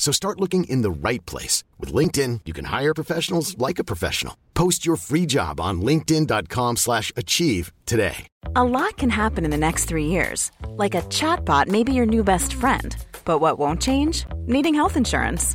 So start looking in the right place. With LinkedIn, you can hire professionals like a professional. Post your free job on linkedin.com slash achieve today. A lot can happen in the next three years. Like a chatbot may be your new best friend. But what won't change? Needing health insurance.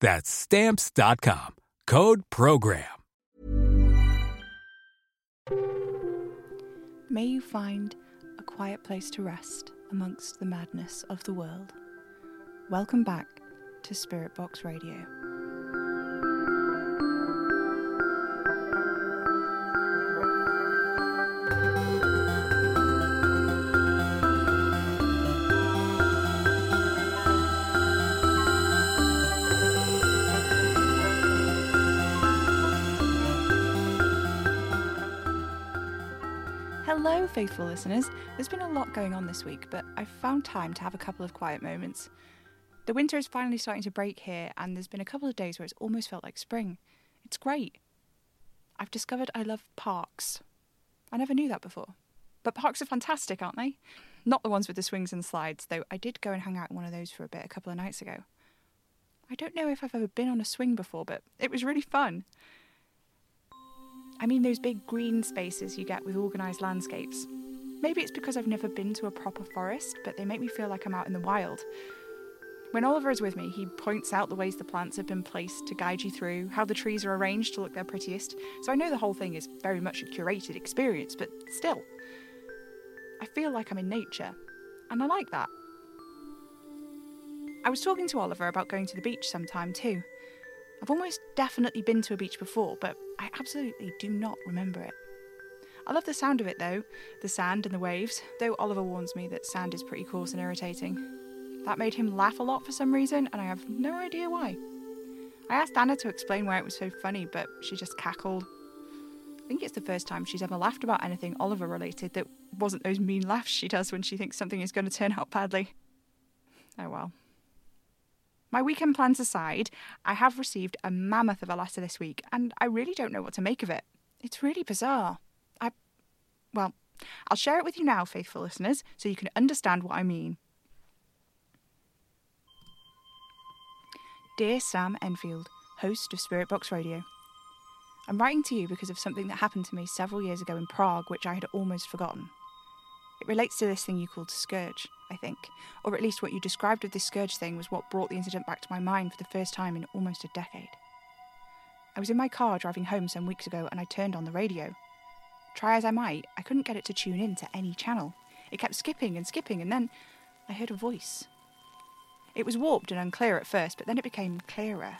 That's stamps.com. Code program. May you find a quiet place to rest amongst the madness of the world. Welcome back to Spirit Box Radio. Hello, faithful listeners. There's been a lot going on this week, but I've found time to have a couple of quiet moments. The winter is finally starting to break here, and there's been a couple of days where it's almost felt like spring. It's great. I've discovered I love parks. I never knew that before. But parks are fantastic, aren't they? Not the ones with the swings and slides, though I did go and hang out in one of those for a bit a couple of nights ago. I don't know if I've ever been on a swing before, but it was really fun. I mean those big green spaces you get with organised landscapes. Maybe it's because I've never been to a proper forest, but they make me feel like I'm out in the wild. When Oliver is with me, he points out the ways the plants have been placed to guide you through, how the trees are arranged to look their prettiest. So I know the whole thing is very much a curated experience, but still, I feel like I'm in nature, and I like that. I was talking to Oliver about going to the beach sometime too. I've almost definitely been to a beach before, but I absolutely do not remember it. I love the sound of it though, the sand and the waves, though Oliver warns me that sand is pretty coarse and irritating. That made him laugh a lot for some reason, and I have no idea why. I asked Anna to explain why it was so funny, but she just cackled. I think it's the first time she's ever laughed about anything Oliver related that wasn't those mean laughs she does when she thinks something is going to turn out badly. Oh well. My weekend plans aside, I have received a mammoth of a letter this week, and I really don't know what to make of it. It's really bizarre. I. Well, I'll share it with you now, faithful listeners, so you can understand what I mean. Dear Sam Enfield, host of Spirit Box Radio, I'm writing to you because of something that happened to me several years ago in Prague, which I had almost forgotten. It relates to this thing you called Scourge, I think, or at least what you described of this Scourge thing was what brought the incident back to my mind for the first time in almost a decade. I was in my car driving home some weeks ago and I turned on the radio. Try as I might, I couldn't get it to tune in to any channel. It kept skipping and skipping, and then I heard a voice. It was warped and unclear at first, but then it became clearer.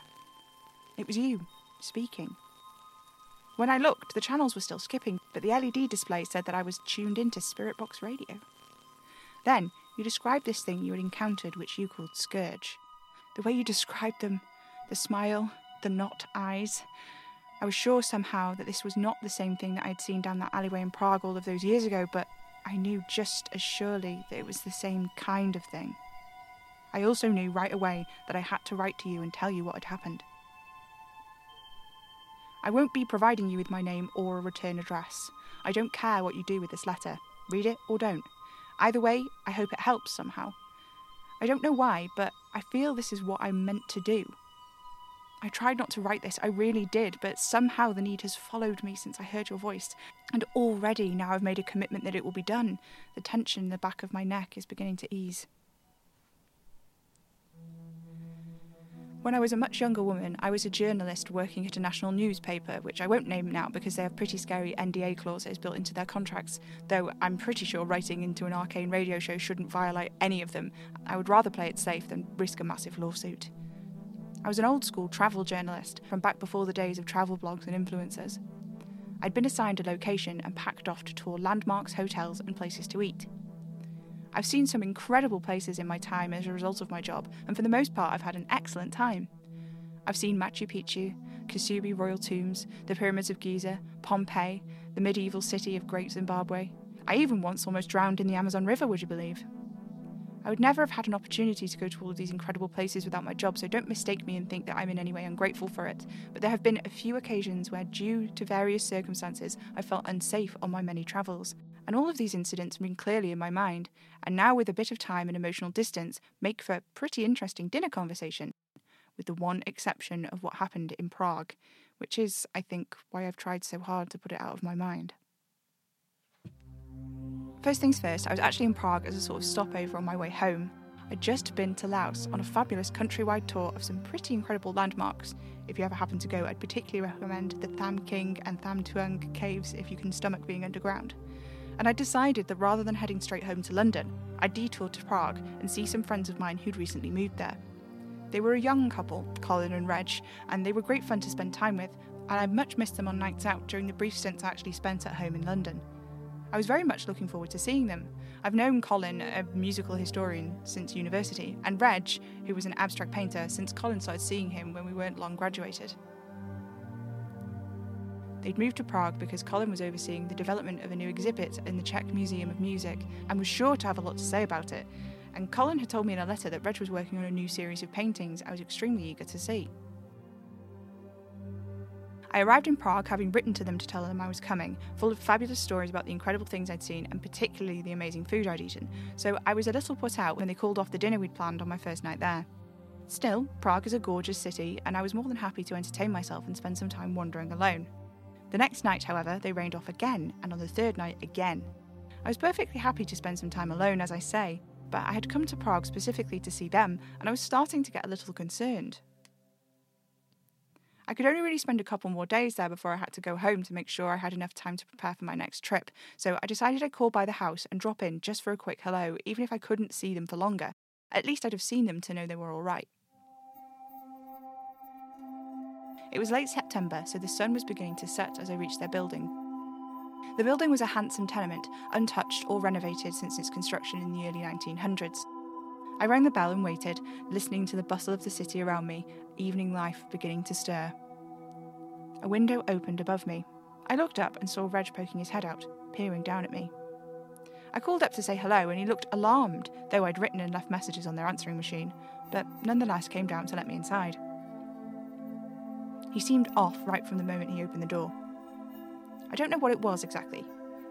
It was you, speaking. When I looked, the channels were still skipping, but the LED display said that I was tuned into Spirit Box Radio. Then you described this thing you had encountered, which you called Scourge. The way you described them, the smile, the not eyes. I was sure somehow that this was not the same thing that I'd seen down that alleyway in Prague all of those years ago, but I knew just as surely that it was the same kind of thing. I also knew right away that I had to write to you and tell you what had happened. I won't be providing you with my name or a return address. I don't care what you do with this letter. Read it or don't. Either way, I hope it helps somehow. I don't know why, but I feel this is what I'm meant to do. I tried not to write this, I really did, but somehow the need has followed me since I heard your voice. And already, now I've made a commitment that it will be done, the tension in the back of my neck is beginning to ease. When I was a much younger woman, I was a journalist working at a national newspaper, which I won't name now because they have pretty scary NDA clauses built into their contracts, though I'm pretty sure writing into an arcane radio show shouldn't violate any of them. I would rather play it safe than risk a massive lawsuit. I was an old school travel journalist from back before the days of travel blogs and influencers. I'd been assigned a location and packed off to tour landmarks, hotels, and places to eat. I've seen some incredible places in my time as a result of my job, and for the most part, I've had an excellent time. I've seen Machu Picchu, Kasubi Royal Tombs, the Pyramids of Giza, Pompeii, the medieval city of Great Zimbabwe. I even once almost drowned in the Amazon River, would you believe? I would never have had an opportunity to go to all of these incredible places without my job, so don't mistake me and think that I'm in any way ungrateful for it. But there have been a few occasions where, due to various circumstances, I felt unsafe on my many travels. And all of these incidents ring clearly in my mind, and now with a bit of time and emotional distance, make for a pretty interesting dinner conversation, with the one exception of what happened in Prague, which is, I think, why I've tried so hard to put it out of my mind. First things first, I was actually in Prague as a sort of stopover on my way home. I'd just been to Laos on a fabulous countrywide tour of some pretty incredible landmarks. If you ever happen to go, I'd particularly recommend the Tham Ting and Tham Theung caves if you can stomach being underground and I decided that rather than heading straight home to London, I'd detour to Prague and see some friends of mine who'd recently moved there. They were a young couple, Colin and Reg, and they were great fun to spend time with, and I much missed them on nights out during the brief stints I actually spent at home in London. I was very much looking forward to seeing them. I've known Colin, a musical historian, since university, and Reg, who was an abstract painter, since Colin started seeing him when we weren't long graduated. They'd moved to Prague because Colin was overseeing the development of a new exhibit in the Czech Museum of Music and was sure to have a lot to say about it. And Colin had told me in a letter that Reg was working on a new series of paintings I was extremely eager to see. I arrived in Prague having written to them to tell them I was coming, full of fabulous stories about the incredible things I'd seen and particularly the amazing food I'd eaten, so I was a little put out when they called off the dinner we'd planned on my first night there. Still, Prague is a gorgeous city, and I was more than happy to entertain myself and spend some time wandering alone. The next night, however, they rained off again, and on the third night, again. I was perfectly happy to spend some time alone, as I say, but I had come to Prague specifically to see them, and I was starting to get a little concerned. I could only really spend a couple more days there before I had to go home to make sure I had enough time to prepare for my next trip, so I decided I'd call by the house and drop in just for a quick hello, even if I couldn't see them for longer. At least I'd have seen them to know they were all right. It was late September, so the sun was beginning to set as I reached their building. The building was a handsome tenement, untouched or renovated since its construction in the early 1900s. I rang the bell and waited, listening to the bustle of the city around me, evening life beginning to stir. A window opened above me. I looked up and saw Reg poking his head out, peering down at me. I called up to say hello, and he looked alarmed, though I'd written and left messages on their answering machine, but nonetheless came down to let me inside. He seemed off right from the moment he opened the door. I don't know what it was exactly.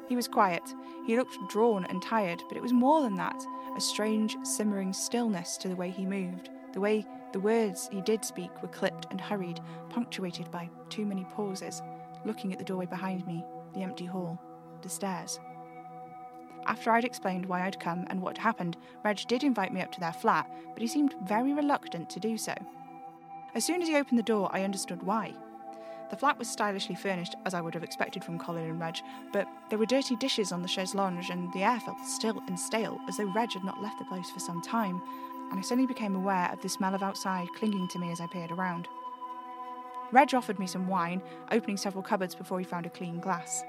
He was quiet. He looked drawn and tired, but it was more than that a strange, simmering stillness to the way he moved, the way the words he did speak were clipped and hurried, punctuated by too many pauses, looking at the doorway behind me, the empty hall, the stairs. After I'd explained why I'd come and what happened, Reg did invite me up to their flat, but he seemed very reluctant to do so. As soon as he opened the door, I understood why. The flat was stylishly furnished, as I would have expected from Colin and Reg, but there were dirty dishes on the chaise lounge and the air felt still and stale, as though Reg had not left the place for some time, and I suddenly became aware of the smell of outside clinging to me as I peered around. Reg offered me some wine, opening several cupboards before he found a clean glass.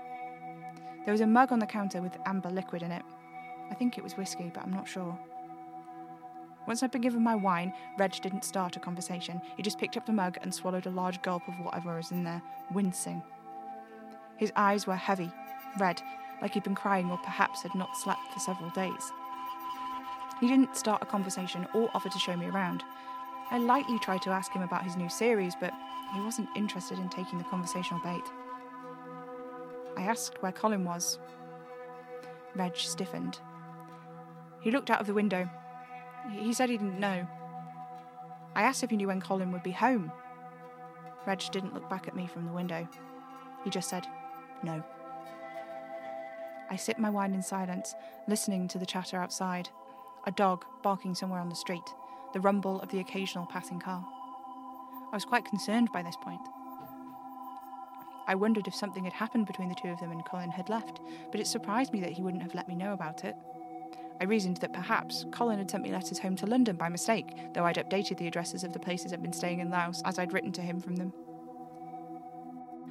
There was a mug on the counter with amber liquid in it. I think it was whiskey, but I'm not sure. Once I'd been given my wine, Reg didn't start a conversation. He just picked up the mug and swallowed a large gulp of whatever was in there, wincing. His eyes were heavy, red, like he'd been crying or perhaps had not slept for several days. He didn't start a conversation or offer to show me around. I lightly tried to ask him about his new series, but he wasn't interested in taking the conversational bait. I asked where Colin was. Reg stiffened. He looked out of the window. He said he didn't know. I asked if he knew when Colin would be home. Reg didn't look back at me from the window. He just said, no. I sipped my wine in silence, listening to the chatter outside a dog barking somewhere on the street, the rumble of the occasional passing car. I was quite concerned by this point. I wondered if something had happened between the two of them and Colin had left, but it surprised me that he wouldn't have let me know about it. I reasoned that perhaps Colin had sent me letters home to London by mistake, though I'd updated the addresses of the places I'd been staying in Laos as I'd written to him from them.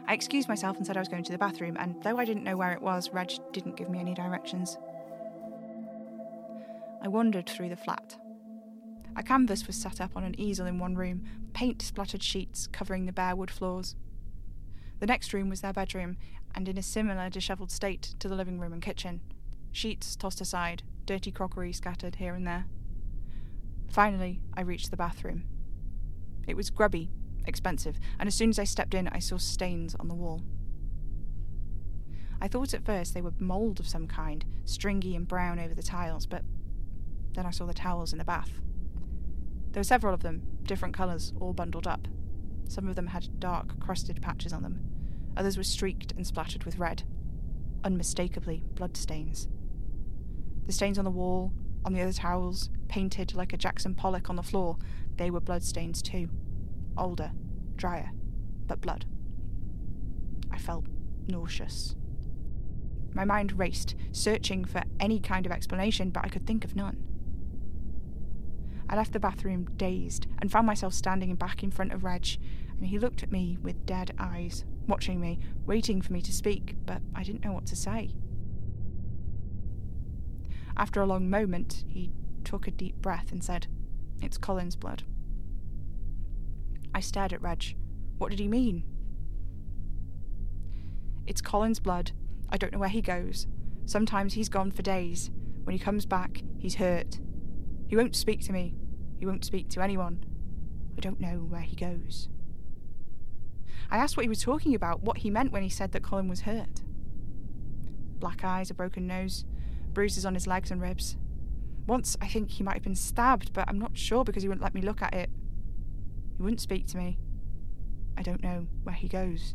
I excused myself and said I was going to the bathroom, and though I didn't know where it was, Reg didn't give me any directions. I wandered through the flat. A canvas was set up on an easel in one room, paint splattered sheets covering the bare wood floors. The next room was their bedroom, and in a similar dishevelled state to the living room and kitchen. Sheets tossed aside, dirty crockery scattered here and there. Finally, I reached the bathroom. It was grubby, expensive, and as soon as I stepped in, I saw stains on the wall. I thought at first they were mould of some kind, stringy and brown over the tiles, but then I saw the towels in the bath. There were several of them, different colours, all bundled up. Some of them had dark, crusted patches on them. Others were streaked and splattered with red. Unmistakably blood stains. The stains on the wall, on the other towels, painted like a Jackson Pollock on the floor, they were blood stains too. Older, drier, but blood. I felt nauseous. My mind raced, searching for any kind of explanation, but I could think of none. I left the bathroom dazed and found myself standing back in front of Reg, and he looked at me with dead eyes, watching me, waiting for me to speak, but I didn't know what to say. After a long moment, he took a deep breath and said, It's Colin's blood. I stared at Reg. What did he mean? It's Colin's blood. I don't know where he goes. Sometimes he's gone for days. When he comes back, he's hurt. He won't speak to me. He won't speak to anyone. I don't know where he goes. I asked what he was talking about, what he meant when he said that Colin was hurt. Black eyes, a broken nose, bruises on his legs and ribs. Once I think he might have been stabbed, but I'm not sure because he wouldn't let me look at it. He wouldn't speak to me. I don't know where he goes.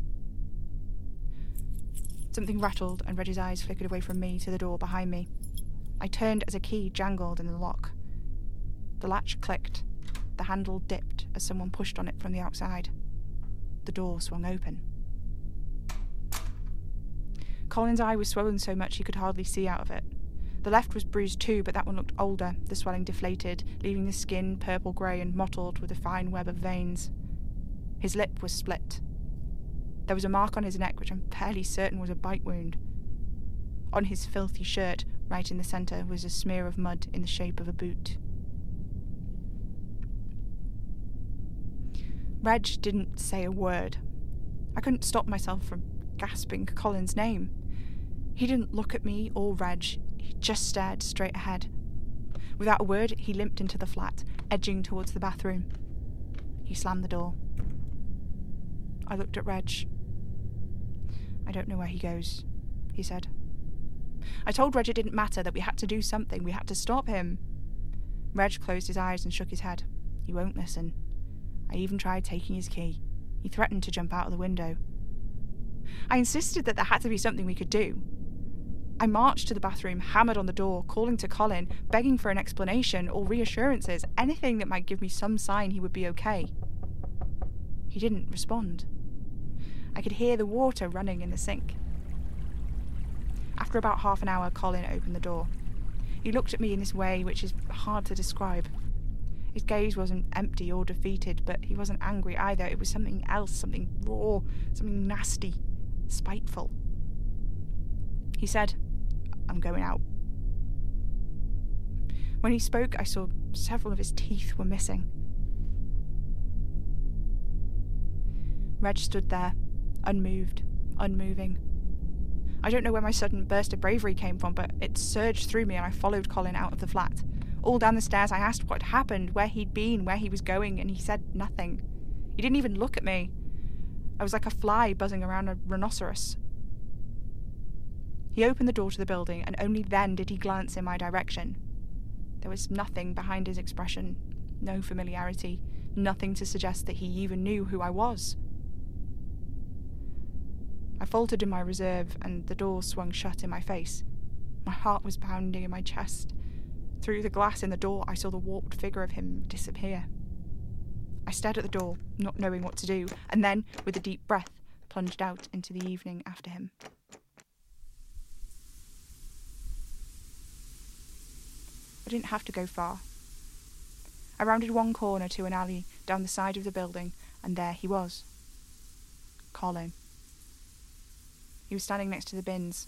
Something rattled, and Reggie's eyes flickered away from me to the door behind me. I turned as a key jangled in the lock. The latch clicked. The handle dipped as someone pushed on it from the outside. The door swung open. Colin's eye was swollen so much he could hardly see out of it. The left was bruised too, but that one looked older, the swelling deflated, leaving the skin purple grey and mottled with a fine web of veins. His lip was split. There was a mark on his neck which I'm fairly certain was a bite wound. On his filthy shirt, right in the centre, was a smear of mud in the shape of a boot. Reg didn't say a word. I couldn't stop myself from gasping Colin's name. He didn't look at me or Reg, just stared straight ahead. Without a word, he limped into the flat, edging towards the bathroom. He slammed the door. I looked at Reg. I don't know where he goes, he said. I told Reg it didn't matter, that we had to do something, we had to stop him. Reg closed his eyes and shook his head. He won't listen. I even tried taking his key. He threatened to jump out of the window. I insisted that there had to be something we could do. I marched to the bathroom, hammered on the door, calling to Colin, begging for an explanation or reassurances, anything that might give me some sign he would be okay. He didn't respond. I could hear the water running in the sink. After about half an hour, Colin opened the door. He looked at me in this way which is hard to describe. His gaze wasn't empty or defeated, but he wasn't angry either. It was something else, something raw, something nasty, spiteful. He said, I'm going out. When he spoke, I saw several of his teeth were missing. Reg stood there, unmoved, unmoving. I don't know where my sudden burst of bravery came from, but it surged through me and I followed Colin out of the flat. All down the stairs, I asked what had happened, where he'd been, where he was going, and he said nothing. He didn't even look at me. I was like a fly buzzing around a rhinoceros. He opened the door to the building, and only then did he glance in my direction. There was nothing behind his expression, no familiarity, nothing to suggest that he even knew who I was. I faltered in my reserve, and the door swung shut in my face. My heart was pounding in my chest. Through the glass in the door, I saw the warped figure of him disappear. I stared at the door, not knowing what to do, and then, with a deep breath, plunged out into the evening after him. I didn't have to go far. I rounded one corner to an alley down the side of the building, and there he was. Colin. He was standing next to the bins.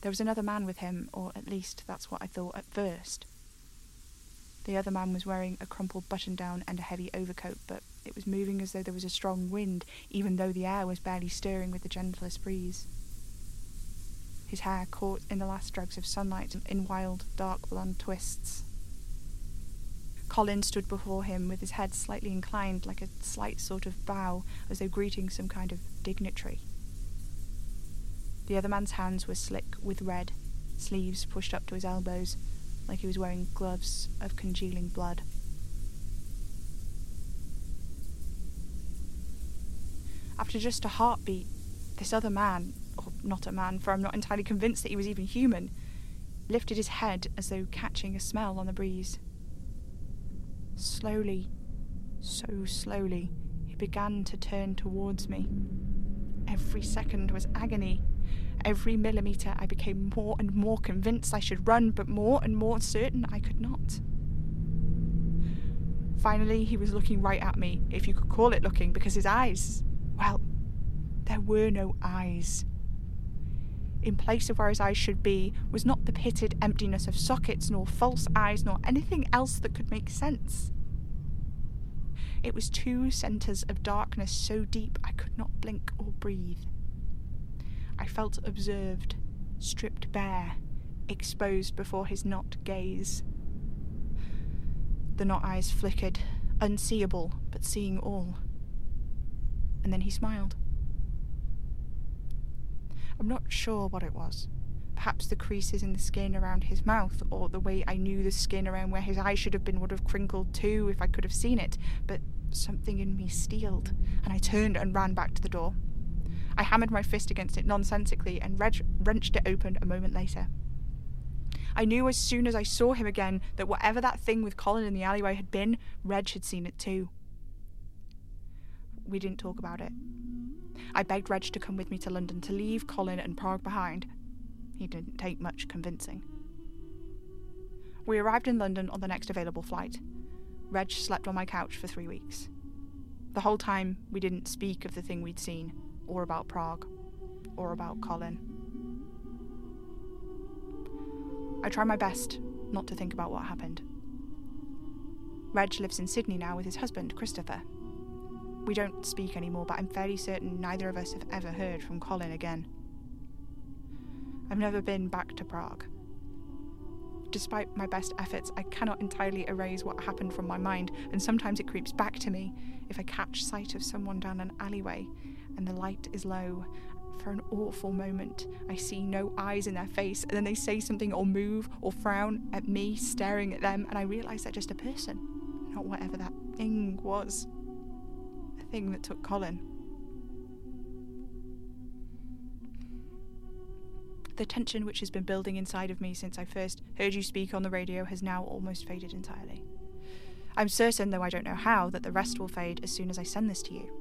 There was another man with him, or at least that's what I thought at first. The other man was wearing a crumpled button down and a heavy overcoat, but it was moving as though there was a strong wind, even though the air was barely stirring with the gentlest breeze. His hair caught in the last strokes of sunlight in wild, dark blonde twists. Colin stood before him with his head slightly inclined, like a slight sort of bow, as though greeting some kind of dignitary. The other man's hands were slick with red, sleeves pushed up to his elbows, like he was wearing gloves of congealing blood. After just a heartbeat, this other man, not a man, for I'm not entirely convinced that he was even human, lifted his head as though catching a smell on the breeze. Slowly, so slowly, he began to turn towards me. Every second was agony. Every millimetre I became more and more convinced I should run, but more and more certain I could not. Finally, he was looking right at me, if you could call it looking, because his eyes, well, there were no eyes. In place of where his eyes should be was not the pitted emptiness of sockets, nor false eyes, nor anything else that could make sense. It was two centres of darkness so deep I could not blink or breathe. I felt observed, stripped bare, exposed before his not gaze. The not eyes flickered, unseeable, but seeing all. And then he smiled. I'm not sure what it was. Perhaps the creases in the skin around his mouth, or the way I knew the skin around where his eye should have been would have crinkled too if I could have seen it, but something in me steeled, and I turned and ran back to the door. I hammered my fist against it nonsensically and wrenched it open a moment later. I knew as soon as I saw him again that whatever that thing with Colin in the alleyway had been, Reg had seen it too. We didn't talk about it. I begged Reg to come with me to London to leave Colin and Prague behind. He didn't take much convincing. We arrived in London on the next available flight. Reg slept on my couch for three weeks. The whole time, we didn't speak of the thing we'd seen or about Prague, or about Colin. I try my best not to think about what happened. Reg lives in Sydney now with his husband, Christopher. We don't speak anymore, but I'm fairly certain neither of us have ever heard from Colin again. I've never been back to Prague. Despite my best efforts, I cannot entirely erase what happened from my mind, and sometimes it creeps back to me if I catch sight of someone down an alleyway and the light is low. For an awful moment, I see no eyes in their face, and then they say something or move or frown at me, staring at them, and I realise they're just a person, not whatever that thing was. Thing that took Colin. the tension which has been building inside of me since I first heard you speak on the radio has now almost faded entirely. I'm certain, though I don't know how, that the rest will fade as soon as I send this to you.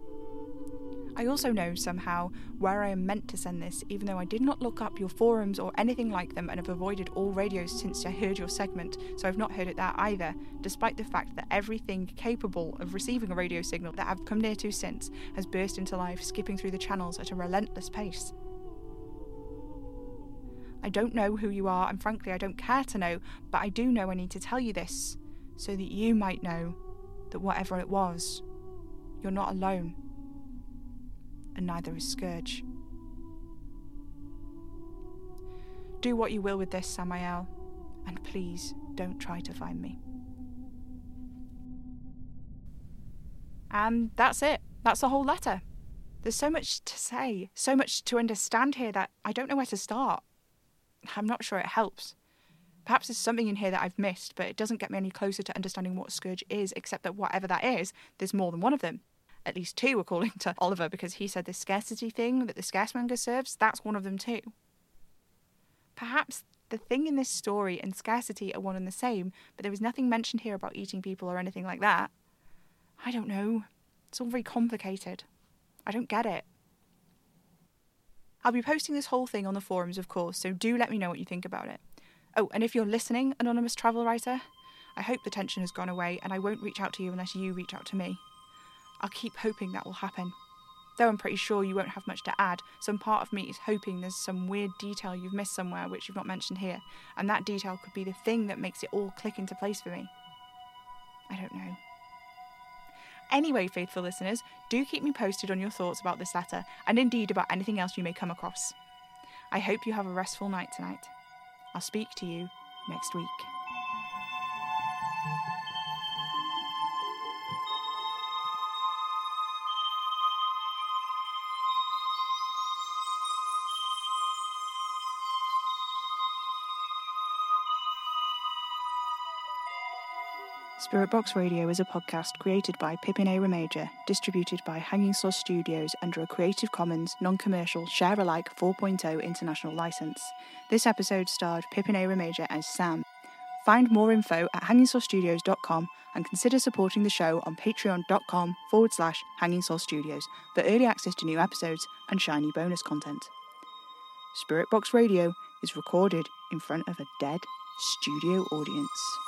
I also know somehow where I am meant to send this, even though I did not look up your forums or anything like them and have avoided all radios since I heard your segment, so I've not heard it there either, despite the fact that everything capable of receiving a radio signal that I've come near to since has burst into life, skipping through the channels at a relentless pace. I don't know who you are, and frankly, I don't care to know, but I do know I need to tell you this, so that you might know that whatever it was, you're not alone and neither is Scourge. Do what you will with this, Samael, and please don't try to find me. And that's it. That's the whole letter. There's so much to say, so much to understand here that I don't know where to start. I'm not sure it helps. Perhaps there's something in here that I've missed, but it doesn't get me any closer to understanding what Scourge is, except that whatever that is, there's more than one of them at least two, were calling to Oliver, because he said the scarcity thing that the scaremonger serves, that's one of them too. Perhaps the thing in this story and scarcity are one and the same, but there was nothing mentioned here about eating people or anything like that. I don't know. It's all very complicated. I don't get it. I'll be posting this whole thing on the forums, of course, so do let me know what you think about it. Oh, and if you're listening, Anonymous Travel Writer, I hope the tension has gone away and I won't reach out to you unless you reach out to me. I'll keep hoping that will happen. Though I'm pretty sure you won't have much to add, some part of me is hoping there's some weird detail you've missed somewhere which you've not mentioned here, and that detail could be the thing that makes it all click into place for me. I don't know. Anyway, faithful listeners, do keep me posted on your thoughts about this letter, and indeed about anything else you may come across. I hope you have a restful night tonight. I'll speak to you next week. Spirit Box Radio is a podcast created by Pippin A. Remager, distributed by Hanging Sauce Studios under a Creative Commons non-commercial share-alike 4.0 international license. This episode starred Pippin A. Remager as Sam. Find more info at hangingsaucestudios.com and consider supporting the show on patreon.com forward slash Hanging Studios for early access to new episodes and shiny bonus content. Spirit Box Radio is recorded in front of a dead studio audience.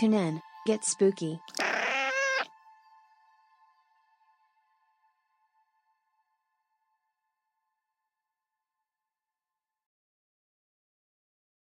Tune in, get spooky.